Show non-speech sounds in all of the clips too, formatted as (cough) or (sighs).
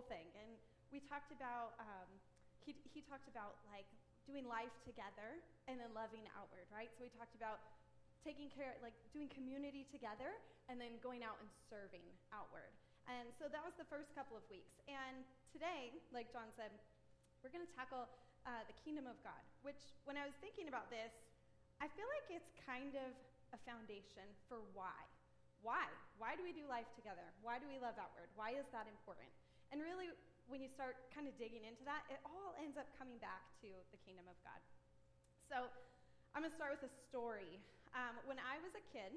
whole thing. And we talked about, um, he, he talked about like doing life together and then loving outward, right? So we talked about taking care, like doing community together and then going out and serving outward. And so that was the first couple of weeks. And today, like John said, we're going to tackle uh, the kingdom of God, which when I was thinking about this, I feel like it's kind of a foundation for why. Why? Why do we do life together? Why do we love outward? Why is that important? And really, when you start kind of digging into that, it all ends up coming back to the kingdom of God. So I'm going to start with a story. Um, when I was a kid,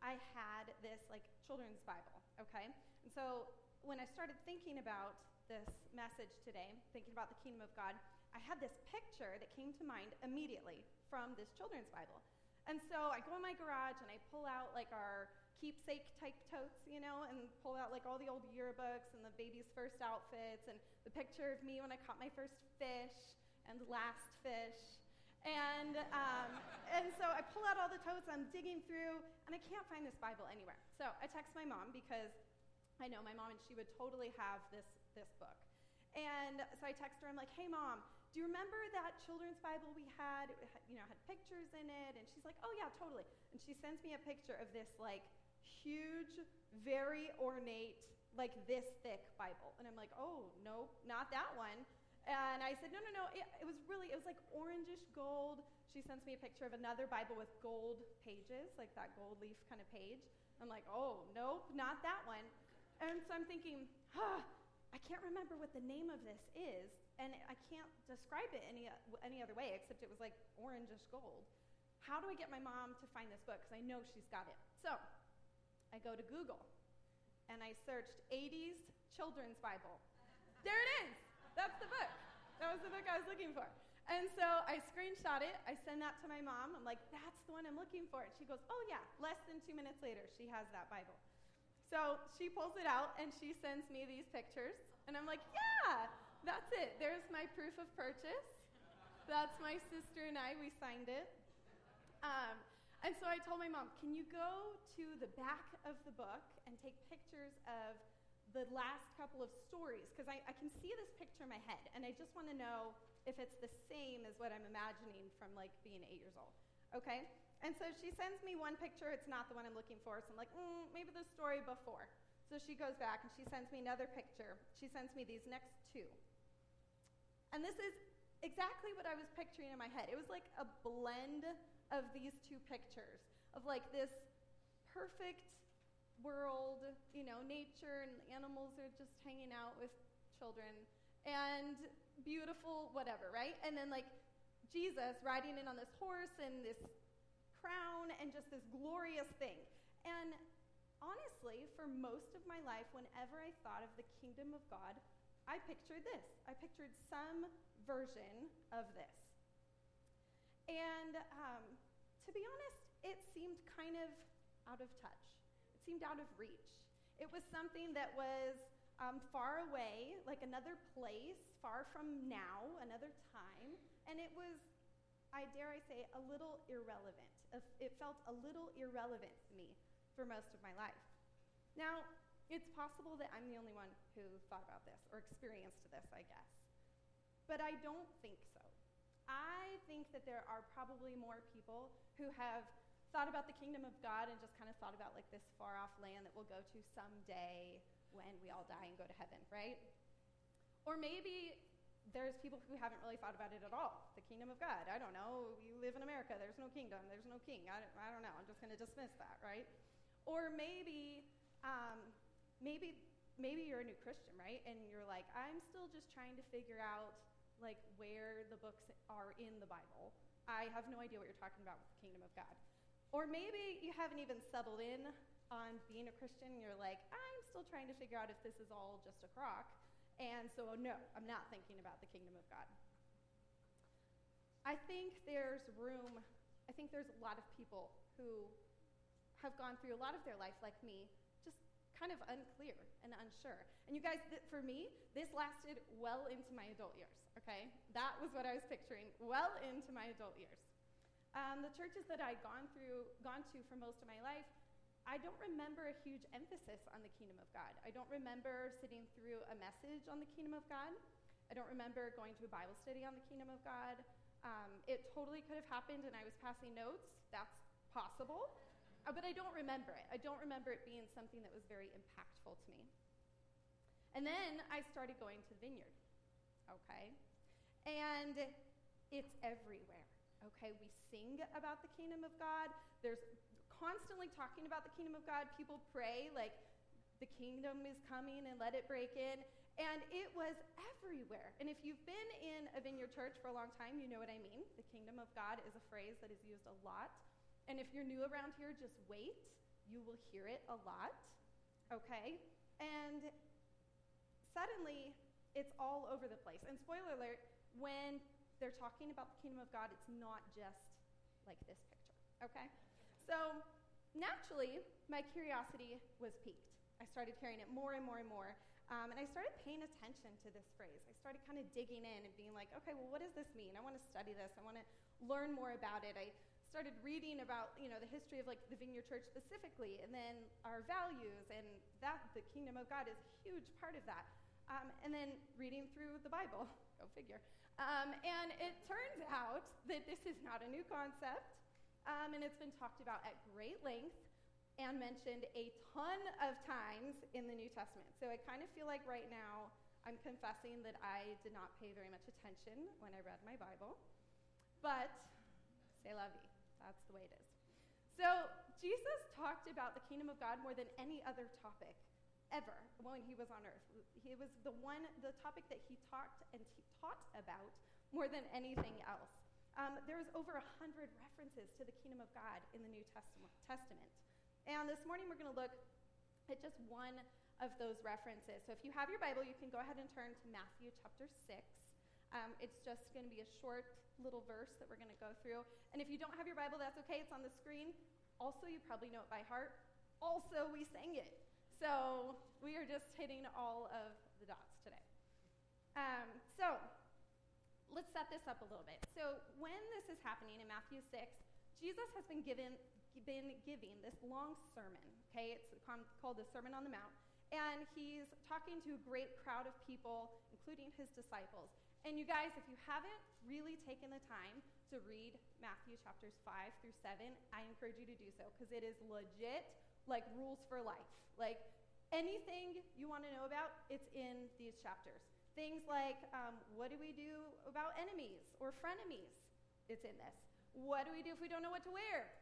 I had this like children's Bible, okay? And so when I started thinking about this message today, thinking about the kingdom of God, I had this picture that came to mind immediately from this children's Bible. And so I go in my garage and I pull out like our keepsake type totes, you know, and pull out like all the old yearbooks and the baby's first outfits and the picture of me when I caught my first fish and last fish. And, um, and so I pull out all the totes, I'm digging through, and I can't find this Bible anywhere. So I text my mom because I know my mom and she would totally have this, this book. And so I text her, I'm like, hey mom, do you remember that children's Bible we had? It had, you know, had pictures in it. And she's like, oh yeah, totally. And she sends me a picture of this like huge, very ornate, like this thick Bible. And I'm like, oh, no, not that one. And I said, no, no, no. It, it, was really, it was like orangish gold. She sends me a picture of another Bible with gold pages, like that gold leaf kind of page. I'm like, oh, nope, not that one. And so I'm thinking, huh, I can't remember what the name of this is. And I can't describe it any, any other way except it was like orangish gold. How do I get my mom to find this book? Because I know she's got it. So I go to Google and I searched 80s children's Bible. There it is. That's the book. That was the book I was looking for. And so I screenshot it. I send that to my mom. I'm like, that's the one I'm looking for. And she goes, oh, yeah. Less than two minutes later, she has that Bible. So she pulls it out and she sends me these pictures. And I'm like, yeah, that's it. There's my proof of purchase. That's my sister and I. We signed it. Um, and so I told my mom, can you go to the back of the book and take pictures of the last couple of stories because I, I, can see this picture in my head and I just want to know if it's the same as what I'm imagining from like being eight years old. Okay? And so she sends me one picture, it's not the one I'm looking for, so I'm like, mm, maybe the story before. So she goes back and she sends me another picture. She sends me these next two. And this is exactly what I was picturing in my head. It was like a blend of these two pictures of like this perfect world, you know, nature and animals are just hanging out with children and beautiful whatever, right? And then like Jesus riding in on this horse and this crown and just this glorious thing. And honestly, for most of my life, whenever I thought of the kingdom of God, I pictured this. I pictured some version of this. And um, to be honest, it seemed kind of out of touch It seemed out of reach. It was something that was um, far away, like another place, far from now, another time, and it was, I dare I say, a little irrelevant. It felt a little irrelevant to me for most of my life. Now, it's possible that I'm the only one who thought about this or experienced this, I guess. But I don't think so. I think that there are probably more people who have thought about the kingdom of God and just kind of thought about like this far off land that we'll go to someday when we all die and go to heaven, right? Or maybe there's people who haven't really thought about it at all. The kingdom of God. I don't know. You live in America. There's no kingdom. There's no king. I don't, I don't know. I'm just going to dismiss that, right? Or maybe, um, maybe, maybe you're a new Christian, right? And you're like, I'm still just trying to figure out like where the books are in the Bible. I have no idea what you're talking about with the kingdom of God. Or maybe you haven't even settled in on being a Christian. You're like, I'm still trying to figure out if this is all just a crock. And so, no, I'm not thinking about the kingdom of God. I think there's room, I think there's a lot of people who have gone through a lot of their life, like me, just kind of unclear and unsure. And you guys, for me, this lasted well into my adult years, okay? That was what I was picturing, well into my adult years. Um, the churches that I'd gone through, gone to for most of my life, I don't remember a huge emphasis on the kingdom of God. I don't remember sitting through a message on the kingdom of God. I don't remember going to a Bible study on the kingdom of God. Um, it totally could have happened and I was passing notes. That's possible. Uh, but I don't remember it. I don't remember it being something that was very impactful to me. And then I started going to the vineyard. Okay? And it's everywhere. Okay? We sing about the kingdom of God. There's constantly talking about the kingdom of God. People pray, like, the kingdom is coming and let it break in. And it was everywhere. And if you've been in a vineyard church for a long time, you know what I mean. The kingdom of God is a phrase that is used a lot. And if you're new around here, just wait. You will hear it a lot. Okay? And suddenly, it's all over the place. And spoiler alert, when they're talking about the kingdom of God, it's not just like this picture. Okay? So naturally, my curiosity was piqued. I started hearing it more and more and more. Um, and I started paying attention to this phrase. I started kind of digging in and being like, okay, well, what does this mean? I want to study this. I want to learn more about it. I started reading about, you know, the history of like the Vineyard Church specifically, and then our values, and that the kingdom of God is a huge part of that. Um, and then reading through the Bible, (laughs) go figure. Um, and it turns out that this is not a new concept. Um, and it's been talked about at great length and mentioned a ton of times in the New Testament. So I kind of feel like right now I'm confessing that I did not pay very much attention when I read my Bible. But, c'est la vie. That's the way it is. So Jesus talked about the kingdom of God more than any other topic ever when he was on earth. He was the one, the topic that he talked and he taught about more than anything else. Um, there's over a hundred references to the kingdom of God in the New Testament. Testament. And this morning we're going to look at just one of those references. So if you have your Bible, you can go ahead and turn to Matthew chapter 6. Um, it's just going to be a short little verse that we're going to go through. And if you don't have your Bible, that's okay. It's on the screen. Also, you probably know it by heart. Also, we sang it. So we are just hitting all of the dots today. Um, so let's set this up a little bit. So, when this is happening in Matthew 6, Jesus has been given been giving this long sermon. Okay, it's called the Sermon on the Mount, and he's talking to a great crowd of people, including his disciples. And you guys, if you haven't really taken the time to read Matthew chapters 5 through 7, I encourage you to do so because it is legit like rules for life. Like anything you want to know about, it's in these chapters. Things like um, what do we do about enemies or frenemies? It's in this. What do we do if we don't know what to wear?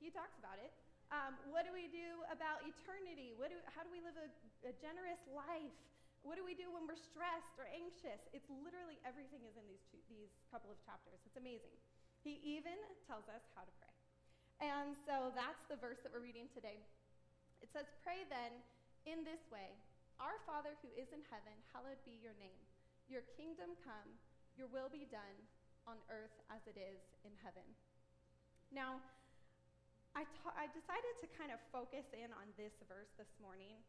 He talks about it. Um, what do we do about eternity? What do, how do we live a, a generous life? What do we do when we're stressed or anxious? It's literally everything is in these, two, these couple of chapters. It's amazing. He even tells us how to pray. And so that's the verse that we're reading today. It says, Pray then in this way our Father who is in heaven, hallowed be your name. Your kingdom come, your will be done on earth as it is in heaven. Now, I, ta- I decided to kind of focus in on this verse this morning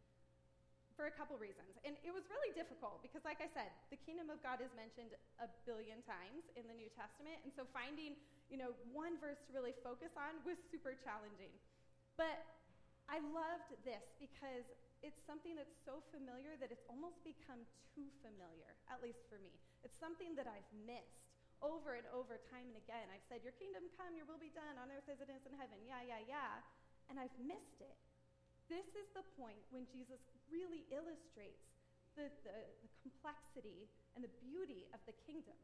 for a couple reasons. And it was really difficult because, like I said, the kingdom of God is mentioned a billion times in the New Testament. And so finding, you know, one verse to really focus on was super challenging. But I loved this because it's something that's so familiar that it's almost become too familiar, at least for me. It's something that I've missed over and over, time and again. I've said, Your kingdom come, your will be done on earth as it is in heaven. Yeah, yeah, yeah. And I've missed it. This is the point when Jesus really illustrates the, the, the complexity and the beauty of the kingdom.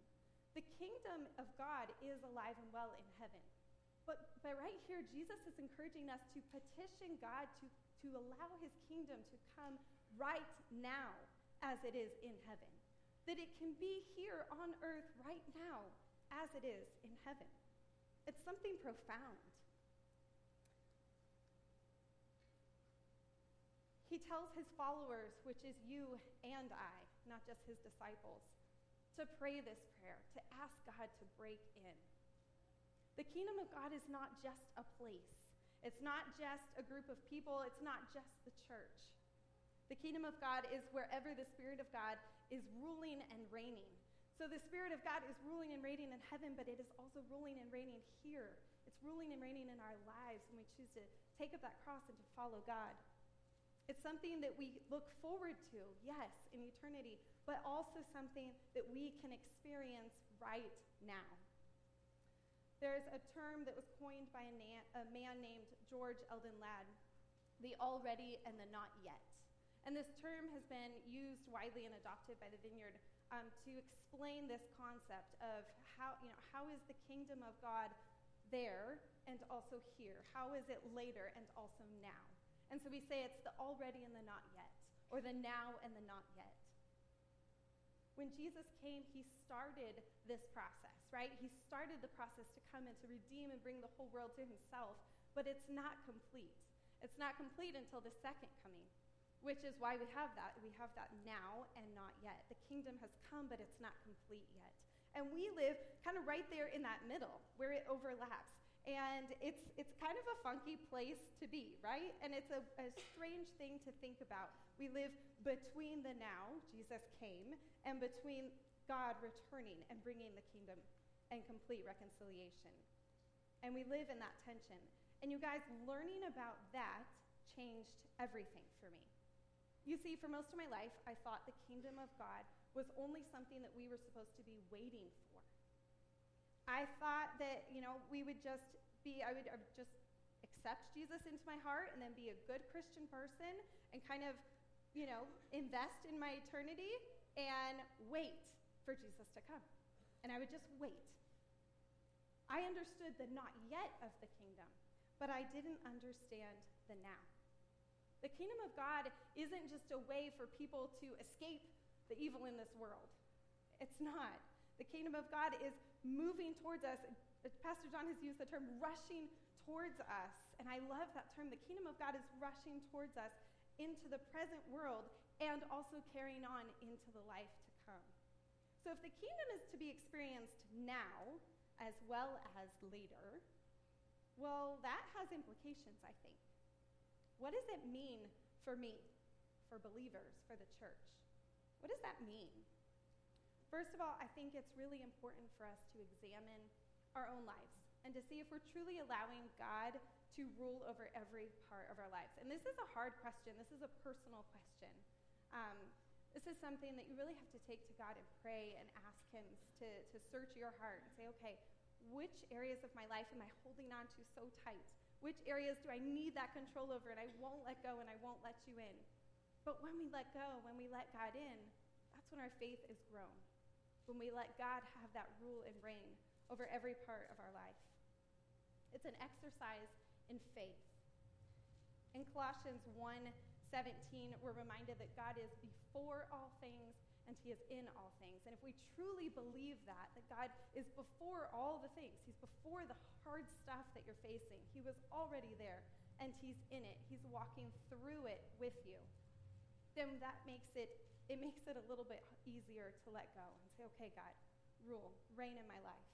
The kingdom of God is alive and well in heaven. But, but right here, Jesus is encouraging us to petition God to to allow his kingdom to come right now as it is in heaven. That it can be here on earth right now as it is in heaven. It's something profound. He tells his followers, which is you and I, not just his disciples, to pray this prayer, to ask God to break in. The kingdom of God is not just a place. It's not just a group of people, it's not just the church. The kingdom of God is wherever the Spirit of God is ruling and reigning. So the Spirit of God is ruling and reigning in heaven, but it is also ruling and reigning here. It's ruling and reigning in our lives when we choose to take up that cross and to follow God. It's something that we look forward to, yes, in eternity, but also something that we can experience right now. There's a term that was coined by a, na- a man named George Eldon Ladd, the already and the not yet. And this term has been used widely and adopted by the Vineyard um, to explain this concept of how, you know, how is the kingdom of God there and also here? How is it later and also now? And so we say it's the already and the not yet, or the now and the not yet. When Jesus came, he started this process, right? He started the process to come and to redeem and bring the whole world to himself, but it's not complete. It's not complete until the second coming, which is why we have that. We have that now and not yet. The kingdom has come, but it's not complete yet. And we live kind of right there in that middle where it overlaps. And it's, it's kind of a funky place to be, right? And it's a, a strange thing to think about. We live between the now, Jesus came, and between God returning and bringing the kingdom and complete reconciliation. And we live in that tension. And you guys, learning about that changed everything for me. You see, for most of my life, I thought the kingdom of God was only something that we were supposed to be waiting for. I thought that, you know, we would just be, I would, I would just accept Jesus into my heart and then be a good Christian person and kind of, you know, invest in my eternity and wait for Jesus to come. And I would just wait. I understood the not yet of the kingdom, but I didn't understand the now. The kingdom of God isn't just a way for people to escape the evil in this world. It's not. The kingdom of God is moving towards us. Pastor John has used the term rushing towards us. And I love that term. The kingdom of God is rushing towards us into the present world and also carrying on into the life to come. So if the kingdom is to be experienced now as well as later, well, that has implications, I think. What does it mean for me, for believers, for the church? What does that mean? First of all, I think it's really important for us to examine our own lives and to see if we're truly allowing God to rule over every part of our lives. And this is a hard question. This is a personal question. Um, this is something that you really have to take to God and pray and ask Him to, to search your heart and say, okay, which areas of my life am I holding on to so tight? Which areas do I need that control over and I won't let go and I won't let you in? But when we let go, when we let God in, that's when our faith is grown when we let God have that rule and reign over every part of our life. It's an exercise in faith. In Colossians 1:17, we're reminded that God is before all things and he is in all things. And if we truly believe that, that God is before all the things, he's before the hard stuff that you're facing. He was already there and he's in it. He's walking through it with you. Then that makes it it makes it a little bit easier to let go and say, okay, God, rule, reign in my life.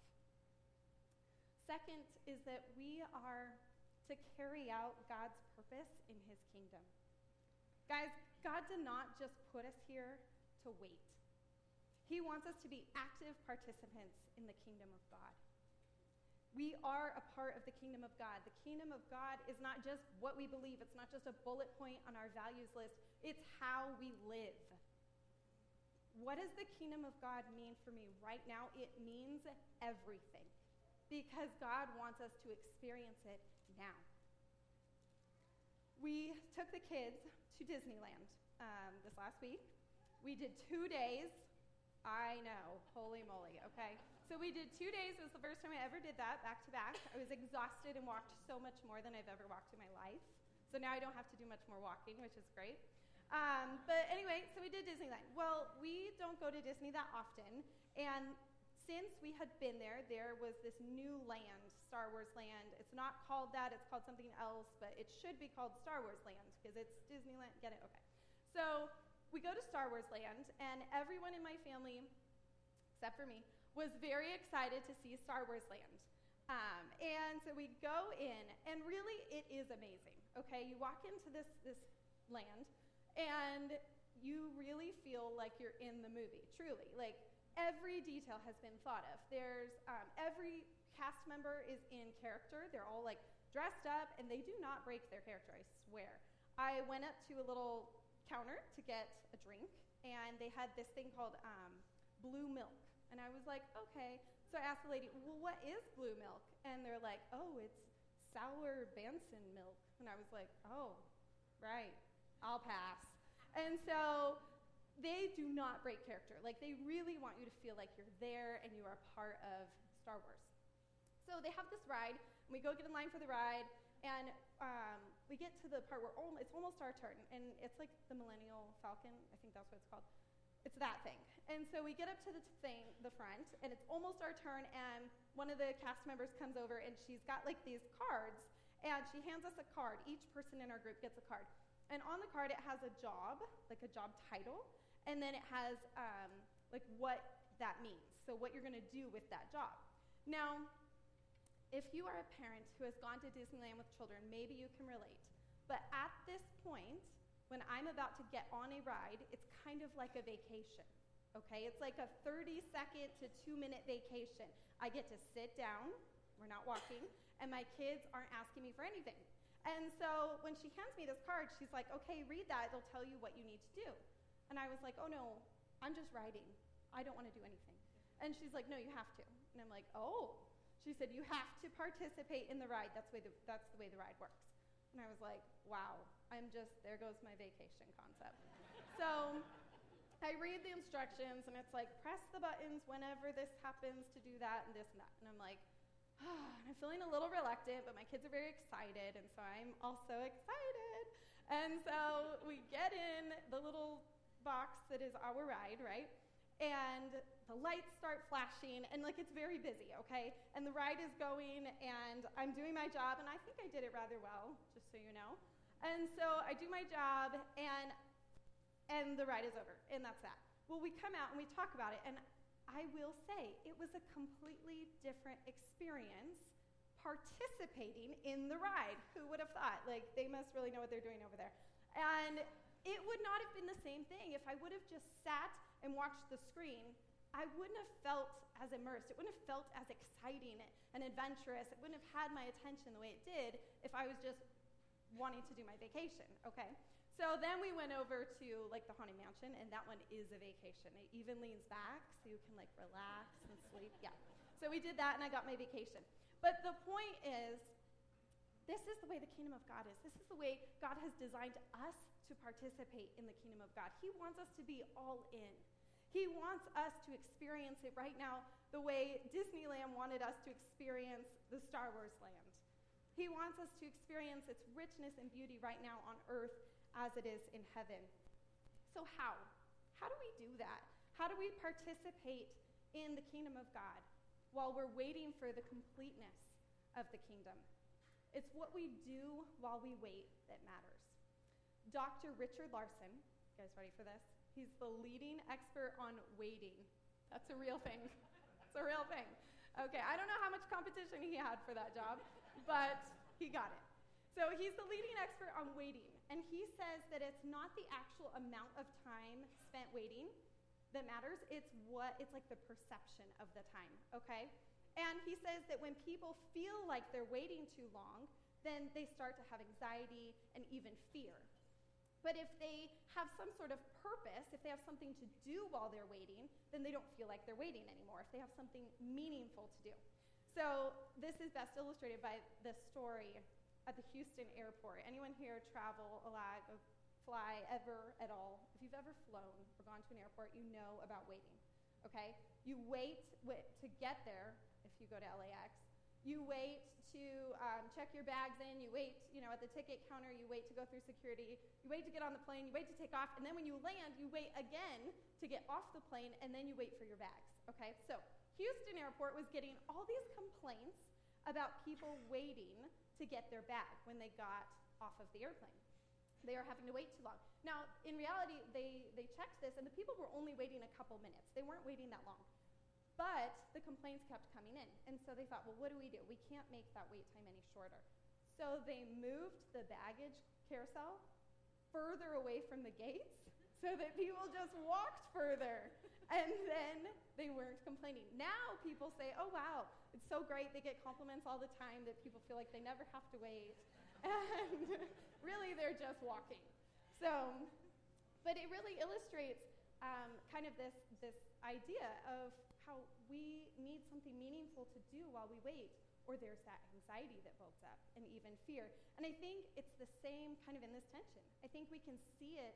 Second is that we are to carry out God's purpose in his kingdom. Guys, God did not just put us here to wait. He wants us to be active participants in the kingdom of God. We are a part of the kingdom of God. The kingdom of God is not just what we believe, it's not just a bullet point on our values list, it's how we live what does the kingdom of God mean for me right now? It means everything because God wants us to experience it now. We took the kids to Disneyland um, this last week. We did two days. I know, holy moly, okay? So we did two days. It was the first time I ever did that back to back. I was exhausted and walked so much more than I've ever walked in my life. So now I don't have to do much more walking, which is great. Um, but anyway, so we did Disneyland. Well, we don't go to Disney that often, and since we had been there, there was this new land, Star Wars Land. It's not called that, it's called something else, but it should be called Star Wars Land because it's Disneyland. Get it? Okay. So we go to Star Wars Land, and everyone in my family, except for me, was very excited to see Star Wars Land. Um, and so we go in, and really it is amazing. Okay, you walk into this, this land, and you really feel like you're in the movie, truly. Like every detail has been thought of. There's um, every cast member is in character. They're all like dressed up, and they do not break their character, I swear. I went up to a little counter to get a drink, and they had this thing called um, blue milk. And I was like, okay. So I asked the lady, well, what is blue milk? And they're like, oh, it's sour Bantha milk. And I was like, oh, right, I'll pass. And so they do not break character. Like, they really want you to feel like you're there and you are part of Star Wars. So they have this ride, and we go get in line for the ride, and um, we get to the part where it's almost our turn, and it's like the Millennial Falcon. I think that's what it's called. It's that thing. And so we get up to the thing, the front, and it's almost our turn, and one of the cast members comes over, and she's got like these cards, and she hands us a card. Each person in our group gets a card. And on the card, it has a job, like a job title, and then it has um, like what that means. So what you're going to do with that job. Now, if you are a parent who has gone to Disneyland with children, maybe you can relate. But at this point, when I'm about to get on a ride, it's kind of like a vacation. Okay? It's like a 30 second to two minute vacation. I get to sit down, we're not walking, and my kids aren't asking me for anything. And so when she hands me this card, she's like, okay, read that. It'll tell you what you need to do. And I was like, oh no, I'm just riding. I don't want to do anything. And she's like, no, you have to. And I'm like, oh, she said, You have to participate in the ride. That's the, that's the way the ride works. And I was like, Wow, I'm just, there goes my vacation concept. so I read the instructions, and it's like, press the buttons whenever this happens to do that and this and that. And I'm like, (sighs) I'm feeling a little reluctant, but my kids are very excited, and so I'm also excited. And so we get in the little box that is our ride, right? and the lights start flashing and like it's very busy okay and the ride is going and i'm doing my job and i think i did it rather well just so you know and so i do my job and and the ride is over and that's that well we come out and we talk about it and i will say it was a completely different experience participating in the ride who would have thought like they must really know what they're doing over there and it would not have been the same thing if i would have just sat and watched the screen, I wouldn't have felt as immersed. It wouldn't have felt as exciting and adventurous. It wouldn't have had my attention the way it did if I was just wanting to do my vacation, okay? So then we went over to like the Haunted Mansion, and that one is a vacation. It even leans back so you can like relax and sleep. Yeah. So we did that, and I got my vacation. But the point is, this is the way the kingdom of God is. This is the way God has designed us to participate in the kingdom of God. He wants us to be all in. He wants us to experience it right now the way Disneyland wanted us to experience the Star Wars land. He wants us to experience its richness and beauty right now on earth as it is in heaven. So, how? How do we do that? How do we participate in the kingdom of God while we're waiting for the completeness of the kingdom? It's what we do while we wait that matters. Dr. Richard Larson, you guys ready for this? He's the leading expert on waiting. That's a real thing. it's a real thing. Okay, I don't know how much competition he had for that job, but he got it. So he's the leading expert on waiting, and he says that it's not the actual amount of time spent waiting that matters, it's what it's like the perception of the time, okay? And he says that when people feel like they're waiting too long, then they start to have anxiety and even fear. But if they have some sort of purpose, if they have something to do while they're waiting, then they don't feel like they're waiting anymore, if they have something meaningful to do. So this is best illustrated by the story at the Houston airport. Anyone here travel a lot, or fly ever at all? If you've ever flown or gone to an airport, you know about waiting. Okay? You wait, wait to get there if you go to LAX. You wait to um, check your bags in, you wait, you know, at the ticket counter, you wait to go through security, you wait to get on the plane, you wait to take off, and then when you land, you wait again to get off the plane, and then you wait for your bags. Okay? So Houston Airport was getting all these complaints about people waiting to get their bag when they got off of the airplane. They are having to wait too long. Now, in reality, they, they checked this, and the people were only waiting a couple minutes. They weren't waiting that long. But the complaints kept coming in. And so they thought, well, what do we do? We can't make that wait time any shorter. So they moved the baggage carousel further away from the gates so that people just walked further. And then they weren't complaining. Now people say, oh, wow, it's so great. They get compliments all the time that people feel like they never have to wait. (laughs) And really, they're just walking. So, but it really illustrates um, kind of this, this idea of how we need something meaningful to do while we wait, or there's that anxiety that builds up and even fear. And I think it's the same kind of in this tension. I think we can see it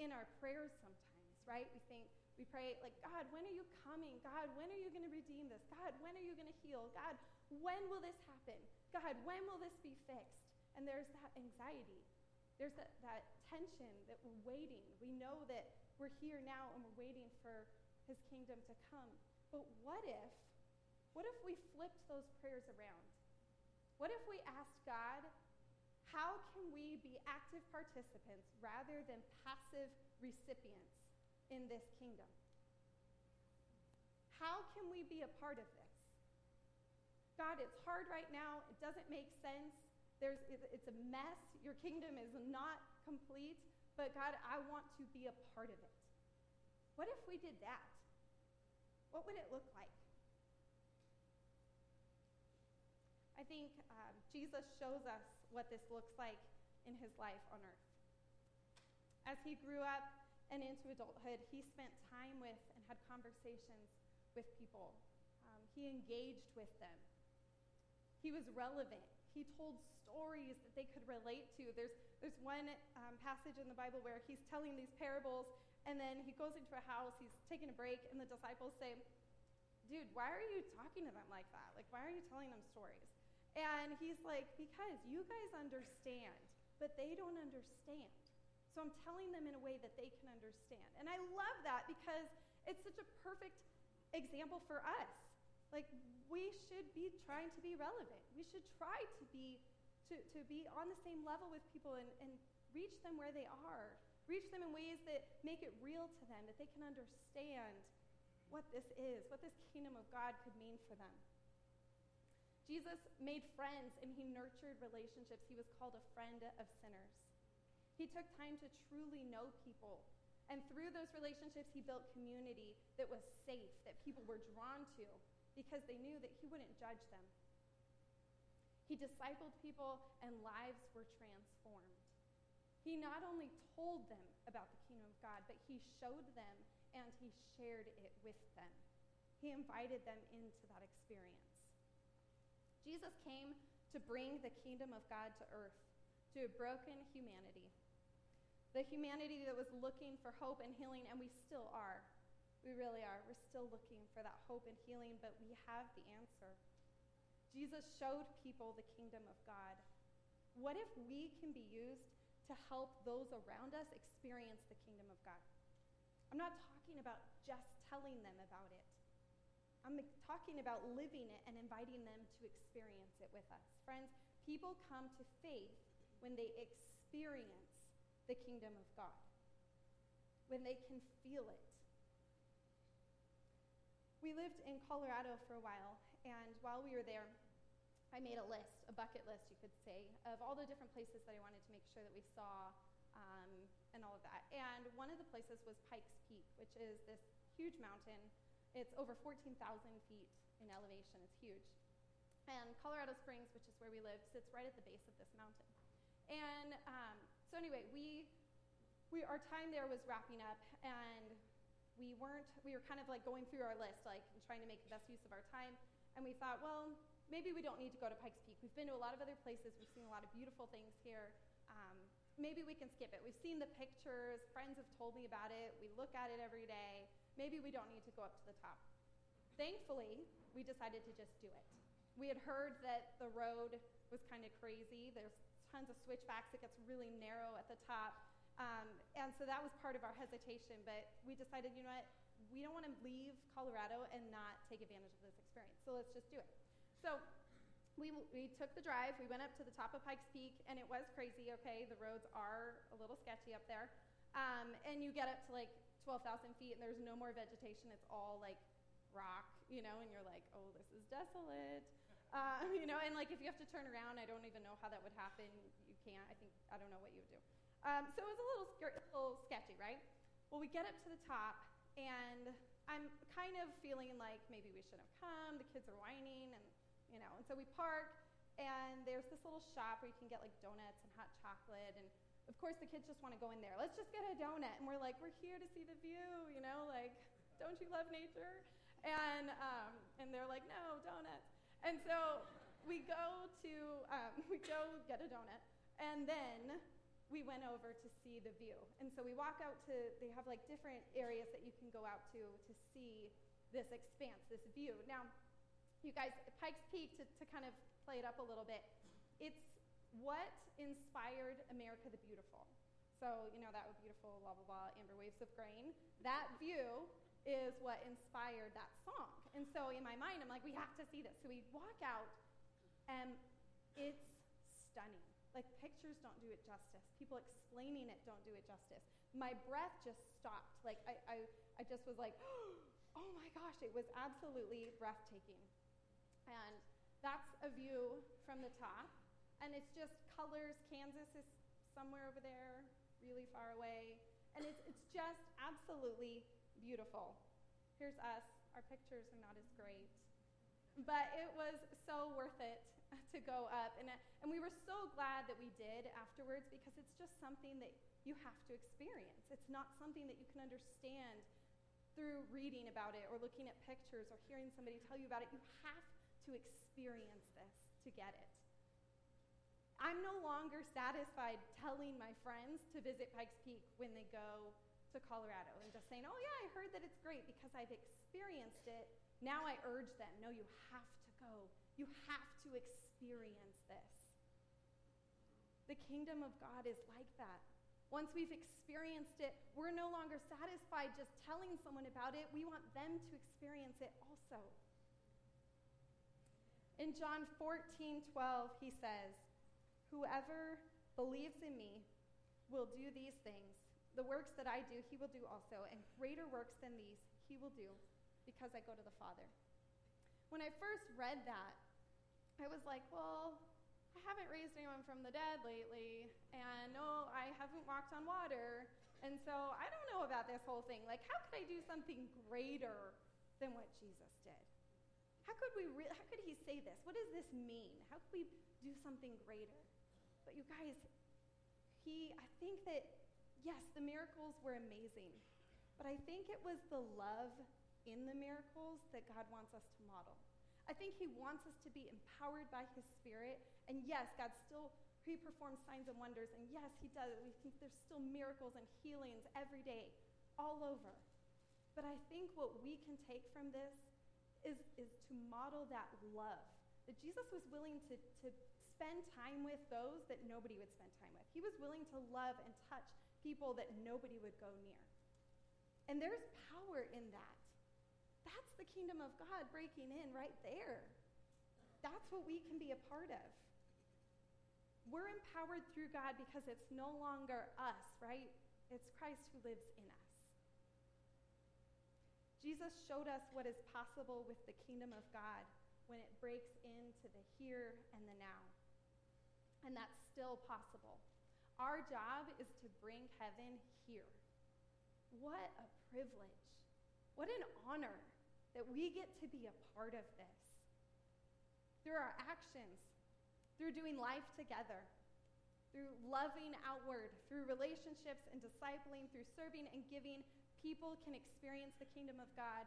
in our prayers sometimes, right? We think, we pray, like, God, when are you coming? God, when are you going to redeem this? God, when are you going to heal? God, when will this happen? God, when will this be fixed? And there's that anxiety. There's that, that tension that we're waiting. We know that we're here now and we're waiting for his kingdom to come. But what if, what if we flipped those prayers around? What if we asked God, how can we be active participants rather than passive recipients in this kingdom? How can we be a part of this? God, it's hard right now. It doesn't make sense. There's, it's a mess. Your kingdom is not complete. But God, I want to be a part of it. What if we did that? What would it look like? I think um, Jesus shows us what this looks like in his life on earth. As he grew up and into adulthood, he spent time with and had conversations with people. Um, he engaged with them. He was relevant. He told stories that they could relate to. There's, there's one um, passage in the Bible where he's telling these parables, and then he goes into a house, he's taking a break, and the disciples say, Dude, why are you talking to them like that? Like, why are you telling them stories? And he's like, Because you guys understand, but they don't understand. So I'm telling them in a way that they can understand. And I love that because it's such a perfect example for us. Like, we should be trying to be relevant. We should try to be to, to be on the same level with people and, and reach them where they are. Reach them in ways that make it real to them, that they can understand what this is, what this kingdom of God could mean for them. Jesus made friends and he nurtured relationships. He was called a friend of sinners. He took time to truly know people. And through those relationships, he built community that was safe, that people were drawn to because they knew that he wouldn't judge them. He discipled people, and lives were transformed. He not only told them about the kingdom of God, but he showed them and he shared it with them. He invited them into that experience. Jesus came to bring the kingdom of God to earth, to a broken humanity. The humanity that was looking for hope and healing, and we still are. We really are. We're still looking for that hope and healing, but we have the answer. Jesus showed people the kingdom of God. What if we can be used to help those around us experience the kingdom of God? I'm not talking about just telling them about it. I'm talking about living it and inviting them to experience it with us. Friends, people come to faith when they experience the kingdom of God, when they can feel it. We lived in Colorado for a while, and while we were there, I made a list, a bucket list, you could say, of all the different places that I wanted to make sure that we saw um, and all of that. And one of the places was Pikes Peak, which is this huge mountain. It's over 14,000 feet in elevation. It's huge. And Colorado Springs, which is where we live, sits right at the base of this mountain. And um, so anyway, we, we our time there was wrapping up, and we weren't. We were kind of like going through our list, like trying to make the best use of our time. And we thought, well, maybe we don't need to go to Pikes Peak. We've been to a lot of other places. We've seen a lot of beautiful things here. Um, maybe we can skip it. We've seen the pictures. Friends have told me about it. We look at it every day. Maybe we don't need to go up to the top. Thankfully, we decided to just do it. We had heard that the road was kind of crazy. There's tons of switchbacks. It gets really narrow at the top. Um, and so that was part of our hesitation. But we decided, you know what? We don't want to leave Colorado and not take advantage of this experience. So let's just do it. So we, we took the drive, we went up to the top of Pikes Peak, and it was crazy, okay? The roads are a little sketchy up there. Um, and you get up to like 12,000 feet, and there's no more vegetation. It's all like rock, you know, and you're like, oh, this is desolate. Uh, (laughs) you know, and like if you have to turn around, I don't even know how that would happen. You can't. I think, I don't know what you would do. Um, so it was a little, a little sketchy, right? Well, we get up to the top, and I'm kind of feeling like maybe we shouldn't have come. The kids are whining, and you know, and so we park, and there's this little shop where you can get like donuts and hot chocolate, and of course the kids just want to go in there. Let's just get a donut, and we're like, we're here to see the view, you know, like, don't you love nature? And um, and they're like, no donuts, and so we go to um, (laughs) we go get a donut, and then we went over to see the view. And so we walk out to, they have like different areas that you can go out to to see this expanse, this view. Now, you guys, Pikes Peak, to, to kind of play it up a little bit, it's what inspired America the Beautiful. So, you know, that beautiful, blah, blah, blah, amber waves of grain. That view is what inspired that song. And so in my mind, I'm like, we have to see this. So we walk out, and it's stunning. Like pictures don't do it justice. People explaining it don't do it justice. My breath just stopped. Like I, I, I just was like, (gasps) oh my gosh, it was absolutely breathtaking. And that's a view from the top. And it's just colors. Kansas is somewhere over there, really far away. And it's, it's just absolutely beautiful. Here's us. Our pictures are not as great. But it was so worth it (laughs) to go up. And, uh, and we were so glad that we did afterwards because it's just something that you have to experience. It's not something that you can understand through reading about it or looking at pictures or hearing somebody tell you about it. You have to experience this to get it. I'm no longer satisfied telling my friends to visit Pikes Peak when they go to Colorado and just saying, oh, yeah, I heard that it's great because I've experienced it. Now I urge them, no, you have to go. You have to experience this. The kingdom of God is like that. Once we've experienced it, we're no longer satisfied just telling someone about it. We want them to experience it also. In John 14, 12, he says, Whoever believes in me will do these things. The works that I do, he will do also, and greater works than these he will do because I go to the Father. When I first read that, I was like, well, I haven't raised anyone from the dead lately, and no, I haven't walked on water, and so I don't know about this whole thing. Like, how could I do something greater than what Jesus did? How could we? Re- how could he say this? What does this mean? How could we do something greater? But you guys, he. I think that yes, the miracles were amazing, but I think it was the love in the miracles that God wants us to model. I think he wants us to be empowered by his spirit. And yes, God still he performs signs and wonders. And yes, he does. We think there's still miracles and healings every day, all over. But I think what we can take from this is, is to model that love. That Jesus was willing to, to spend time with those that nobody would spend time with. He was willing to love and touch people that nobody would go near. And there's power in that. That's the kingdom of God breaking in right there. That's what we can be a part of. We're empowered through God because it's no longer us, right? It's Christ who lives in us. Jesus showed us what is possible with the kingdom of God when it breaks into the here and the now. And that's still possible. Our job is to bring heaven here. What a privilege. What an honor that we get to be a part of this. Through our actions, through doing life together, through loving outward, through relationships and discipling, through serving and giving, people can experience the kingdom of God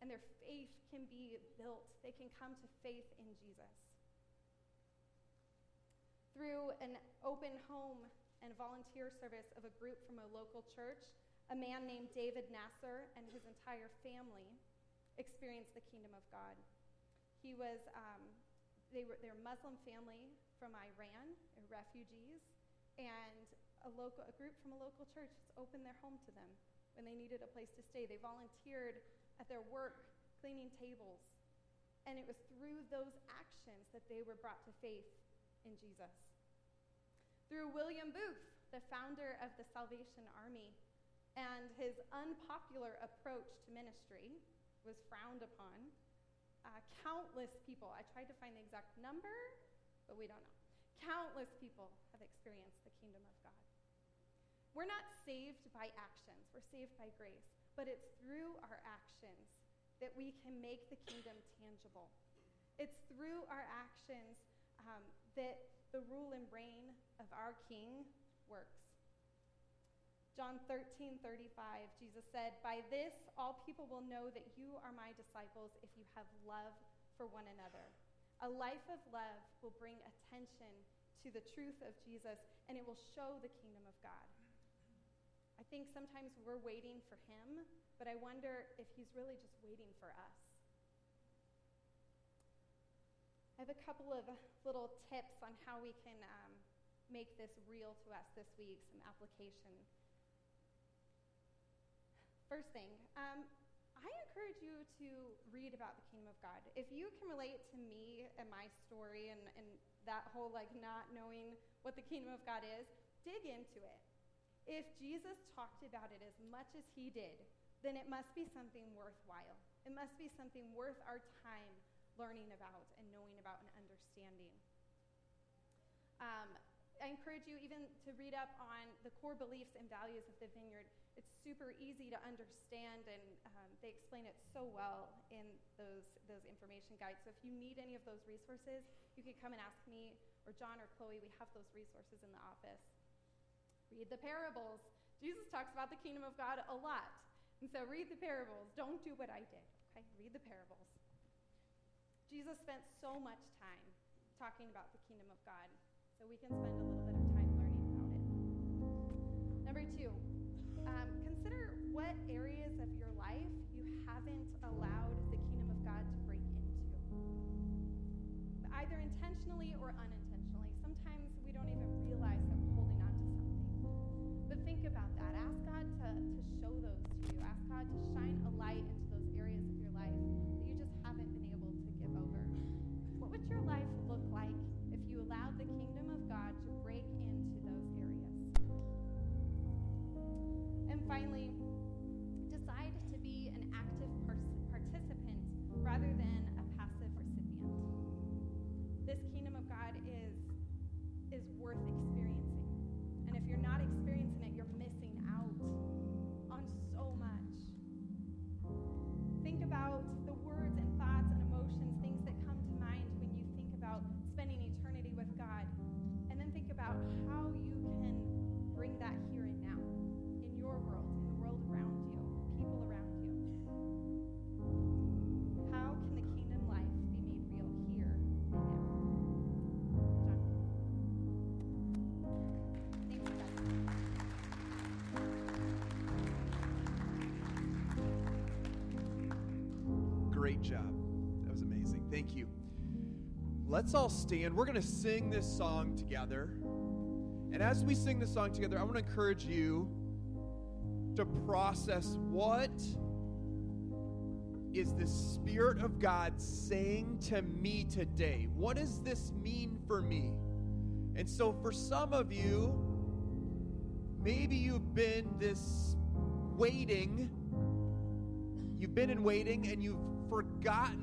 and their faith can be built. They can come to faith in Jesus. Through an open home and volunteer service of a group from a local church, a man named David Nasser and his entire family experienced the kingdom of God. He was, um, they were, they're Muslim family from Iran, refugees, and a, local, a group from a local church opened their home to them when they needed a place to stay. They volunteered at their work cleaning tables. And it was through those actions that they were brought to faith in Jesus. Through William Booth, the founder of the Salvation Army, and his unpopular approach to ministry, was frowned upon. Uh, countless people, I tried to find the exact number, but we don't know. Countless people have experienced the kingdom of God. We're not saved by actions, we're saved by grace. But it's through our actions that we can make the kingdom tangible. It's through our actions um, that the rule and reign of our King works. John 13, 35, Jesus said, By this all people will know that you are my disciples if you have love for one another. A life of love will bring attention to the truth of Jesus, and it will show the kingdom of God. I think sometimes we're waiting for him, but I wonder if he's really just waiting for us. I have a couple of little tips on how we can um, make this real to us this week, some application. First thing, um, I encourage you to read about the kingdom of God. If you can relate to me and my story and, and that whole like not knowing what the kingdom of God is, dig into it. If Jesus talked about it as much as he did, then it must be something worthwhile. It must be something worth our time learning about and knowing about and understanding. Um, I encourage you even to read up on the core beliefs and values of the vineyard. It's super easy to understand, and um, they explain it so well in those, those information guides. So if you need any of those resources, you can come and ask me or John or Chloe. We have those resources in the office. Read the parables. Jesus talks about the kingdom of God a lot. And so read the parables. Don't do what I did, okay? Read the parables. Jesus spent so much time talking about the kingdom of God, so we can spend a little bit of time learning about it. Number two, um, consider what areas of your life you haven't allowed the kingdom of God to break into, either intentionally or unintentionally. Sometimes we don't even realize that we're holding on to something. But think about that. Ask God to, to show those to you. Ask God to shine a light into Let's all stand. We're going to sing this song together. And as we sing this song together, I want to encourage you to process what is the Spirit of God saying to me today? What does this mean for me? And so, for some of you, maybe you've been this waiting, you've been in waiting, and you've forgotten